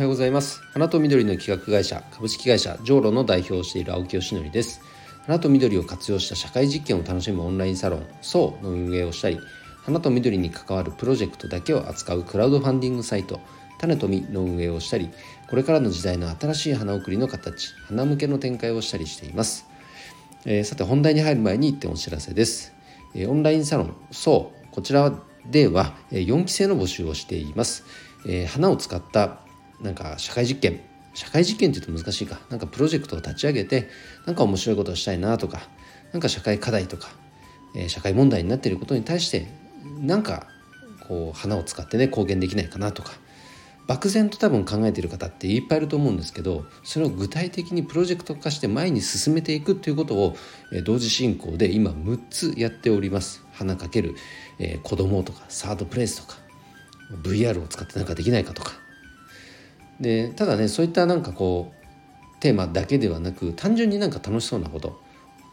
はようございます。花と緑の企画会社株式会社ジョーロの代表をしている青木よしのりです。花と緑を活用した社会実験を楽しむオンラインサロン SO の運営をしたり花と緑に関わるプロジェクトだけを扱うクラウドファンディングサイト種と実の運営をしたりこれからの時代の新しい花送りの形花向けの展開をしたりしています、えー、さて本題に入る前に一点お知らせです、えー、オンラインサロン SO こちらでは4期生の募集をしています、えー、花を使ったなんか社会実験社会実験って言うと難しいか。なんかプロジェクトを立ち上げてなんか面白いことをしたいなとかなんか社会課題とか、えー、社会問題になっていることに対してなんかこう花を使ってね貢献できないかなとか。漠然と多分考えている方っていっぱいいると思うんですけどそれを具体的にプロジェクト化して前に進めていくっていうことをえ同時進行で今6つやっております。花かける、えー、子供とかサードプレイスとか VR を使って何かできないかとか。でただねそういったなんかこうテーマだけではなく単純になんか楽しそうなこと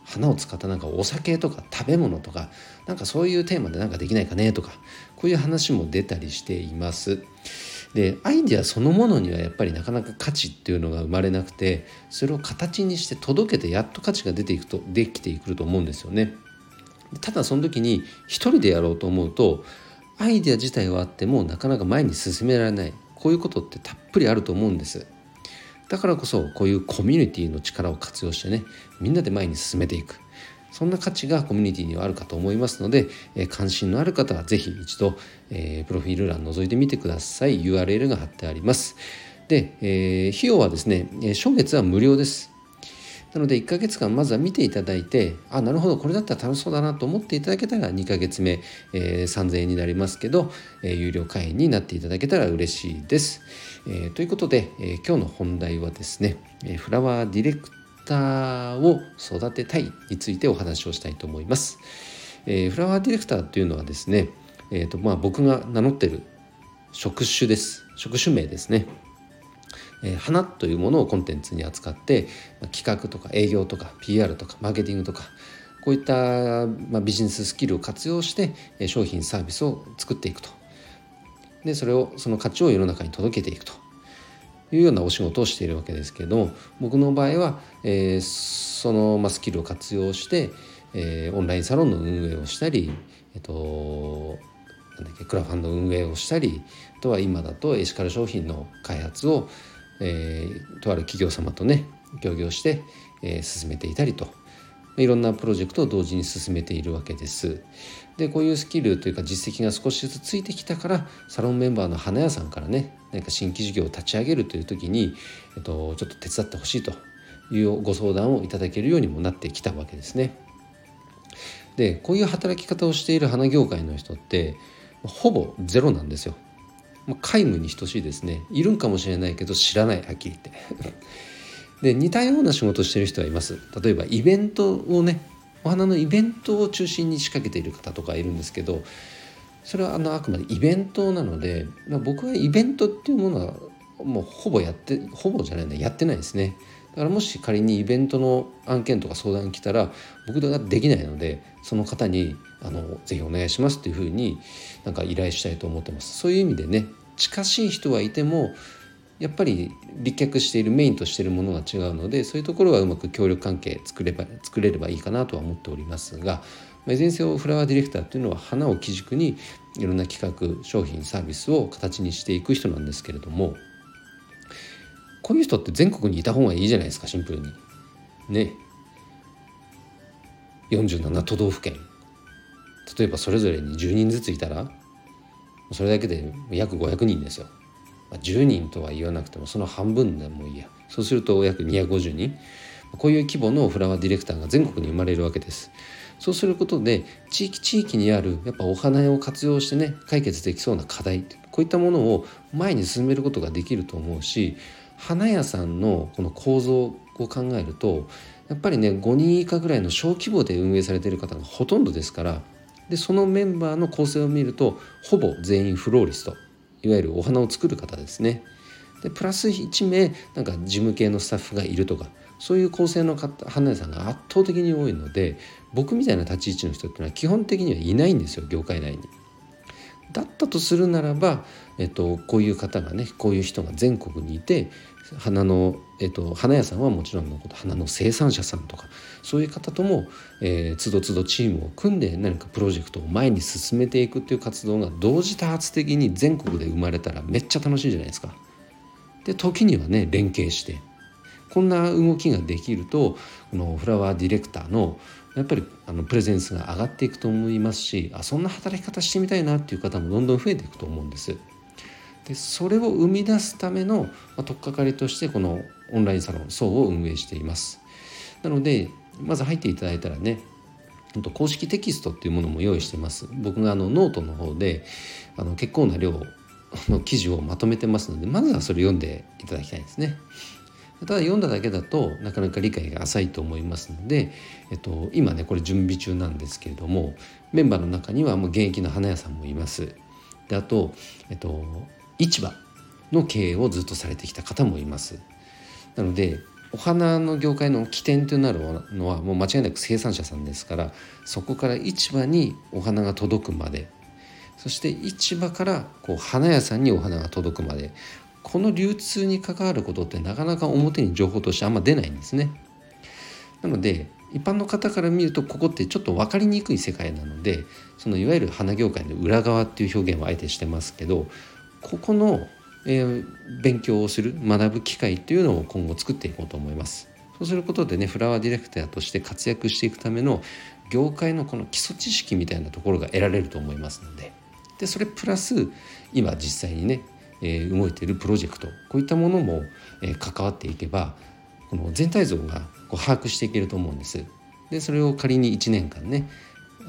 花を使ったなんかお酒とか食べ物とかなんかそういうテーマでなんかできないかねとかこういう話も出たりしています。でアイデアそのものにはやっぱりなかなか価値っていうのが生まれなくてそれを形にして届けてやっと価値が出ていくとできてくると思うんですよね。ただその時に一人でやろうと思うとアイデア自体はあってもなかなか前に進められないこういうことってたっぷりあると思うんです。だからこそこういうコミュニティの力を活用してねみんなで前に進めていく。そんな価値がコミュニティにはあるかと思いますので、えー、関心のある方は是非一度、えー、プロフィール欄覗いてみてください。URL が貼ってあります。で、えー、費用はですねえ初月は無料です。なので1ヶ月間まずは見ていただいてあなるほどこれだったら楽しそうだなと思っていただけたら2ヶ月目、えー、3000円になりますけど、えー、有料会員になっていただけたら嬉しいです。えー、ということで、え、今日の本題はですね、え、フラワーディレクターを育てたいについてお話をしたいと思います。え、フラワーディレクターというのはですね、えーとまあ、僕が名乗ってる職種です。職種名ですね。えー、花というものをコンテンツに扱って、まあ、企画とか営業とか PR とかマーケティングとかこういった、まあ、ビジネススキルを活用して、えー、商品サービスを作っていくと。でそれをその価値を世の中に届けていくと。いうようなお仕事をしているわけですけれども僕の場合は、えー、その、まあ、スキルを活用して、えー、オンラインサロンの運営をしたり、えっと、なんだっけクラファンの運営をしたりあとは今だとエシカル商品の開発をえー、とある企業様とね協業して、えー、進めていたりといろんなプロジェクトを同時に進めているわけです。でこういうスキルというか実績が少しずつついてきたからサロンメンバーの花屋さんからね何か新規事業を立ち上げるという時に、えっと、ちょっと手伝ってほしいというご相談をいただけるようにもなってきたわけですね。でこういう働き方をしている花業界の人ってほぼゼロなんですよ。まあ、皆無に等しいですね。いるんかもしれないけど知らないはっきり言って。で似たような仕事してる人はいます。例えばイベントをねお花のイベントを中心に仕掛けている方とかいるんですけどそれはあのあくまでイベントなので、まあ、僕はイベントっていうものはもうほぼやってほぼじゃないんだやってないですね。だからもし仮にイベントの案件とか相談来たら僕ができないのでその方にあのぜひお願いしますっていうふうになんか依頼したいと思ってます。そういう意味でね近しい人はいてもやっぱり立脚しているメインとしているものが違うのでそういうところはうまく協力関係作れば作れればいいかなとは思っておりますがいずれにせよフラワーディレクターっていうのは花を基軸にいろんな企画商品サービスを形にしていく人なんですけれどもこういう人って全国にいた方がいいじゃないですかシンプルに。ね。47都道府県例えばそれぞれに10人ずついたらそれだけで約500人ですよ。まあ、10人とは言わなくてもその半分でもいいやそうすると約250人こういう規模のフラワーディレクターが全国に生まれるわけです。そうすることで地域地域にあるやっぱお花を活用してね解決できそうな課題こういったものを前に進めることができると思うし花屋さんのこの構造を考えるとやっぱりね5人以下ぐらいの小規模で運営されている方がほとんどですからでそのメンバーの構成を見るとほぼ全員フローリストいわゆるお花を作る方ですねでプラス1名なんか事務系のスタッフがいるとかそういう構成の花屋さんが圧倒的に多いので僕みたいな立ち位置の人っていうのは基本的にはいないんですよ業界内に。だったとするならば、えっと、こういう方がねこういう人が全国にいて花の、えっと、花屋さんはもちろんのこと花の生産者さんとかそういう方とも、えー、つどつどチームを組んで何かプロジェクトを前に進めていくっていう活動が同時多発的に全国で生まれたらめっちゃ楽しいじゃないですか。で時にはね連携してこんな動きができるとこのフラワーディレクターのやっぱりあのプレゼンスが上がっていくと思いますしあそんな働き方してみたいなっていう方もどんどん増えていくと思うんです。でそれを生み出すための、まあ、取っかかりとしてこのオンラインサロン層を運営しています。なのでまず入っていただいたらね公式テキストっていうものも用意してます僕があのノートの方であの結構な量の記事をまとめてますのでまずはそれ読んでいただきたいですねただ読んだだけだとなかなか理解が浅いと思いますので、えっと、今ねこれ準備中なんですけれどもメンバーの中にはもう現役の花屋さんもいます。であと、えっと、市場の経営をずっとされてきた方もいます。なのでお花の業界の起点となるのはもう間違いなく生産者さんですからそこから市場にお花が届くまでそして市場からこう花屋さんにお花が届くまでこの流通に関わることってなかなか表に情報としてあんま出ないんですね。なので一般の方から見るとここってちょっと分かりにくい世界なのでそのいわゆる花業界の裏側っていう表現はあえてしてますけどここのえー、勉強をする学ぶ機会っていうのを今後作っていこうと思います。そうすることでねフラワーディレクターとして活躍していくための業界のこの基礎知識みたいなところが得られると思いますのででそれプラス今実際にね、え、動いているプロジェクトこういったものも、え、関わっていけばこの全体像がこう把握していけると思うんです。でそれを仮に1年間ね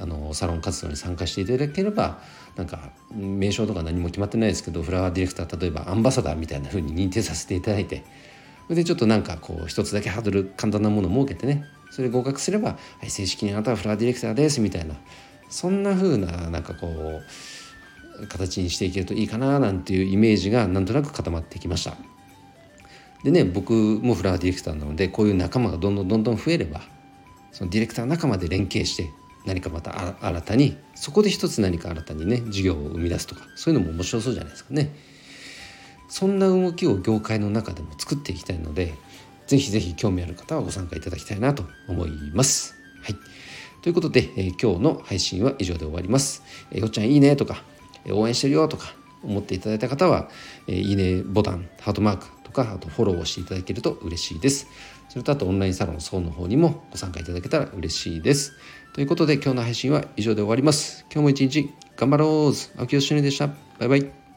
あのサロン活動に参加していただければなんか名称とか何も決まってないですけどフラワーディレクター例えばアンバサダーみたいな風に認定させていただいてそれでちょっとなんかこう一つだけハードル簡単なものを設けてねそれ合格すれば、はい、正式にあなたはフラワーディレクターですみたいなそんな風ななんかこう形にしていけるといいかななんていうイメージがなんとなく固まってきました。でね僕もフラワーディレクターなのでこういう仲間がどんどんどんどん増えればそのディレクター仲間で連携して何かまた新たにそこで一つ何か新たにね事業を生み出すとかそういうのも面白そうじゃないですかね。そんな動きを業界の中でも作っていきたいのでぜひぜひ興味ある方はご参加いただきたいなと思います。はい。ということで、えー、今日の配信は以上で終わります、えー、よっちゃんいいねとか、応援してるよとか思っていただいた方は、え、いいねボタンハートマークとかあとフォローをしていただけると嬉しいですそれとあとオンラインサロン層の方にもご参加いただけたら嬉しいですということで今日の配信は以上で終わります。今日も一日頑張ろう青木よしでした。バイバイ。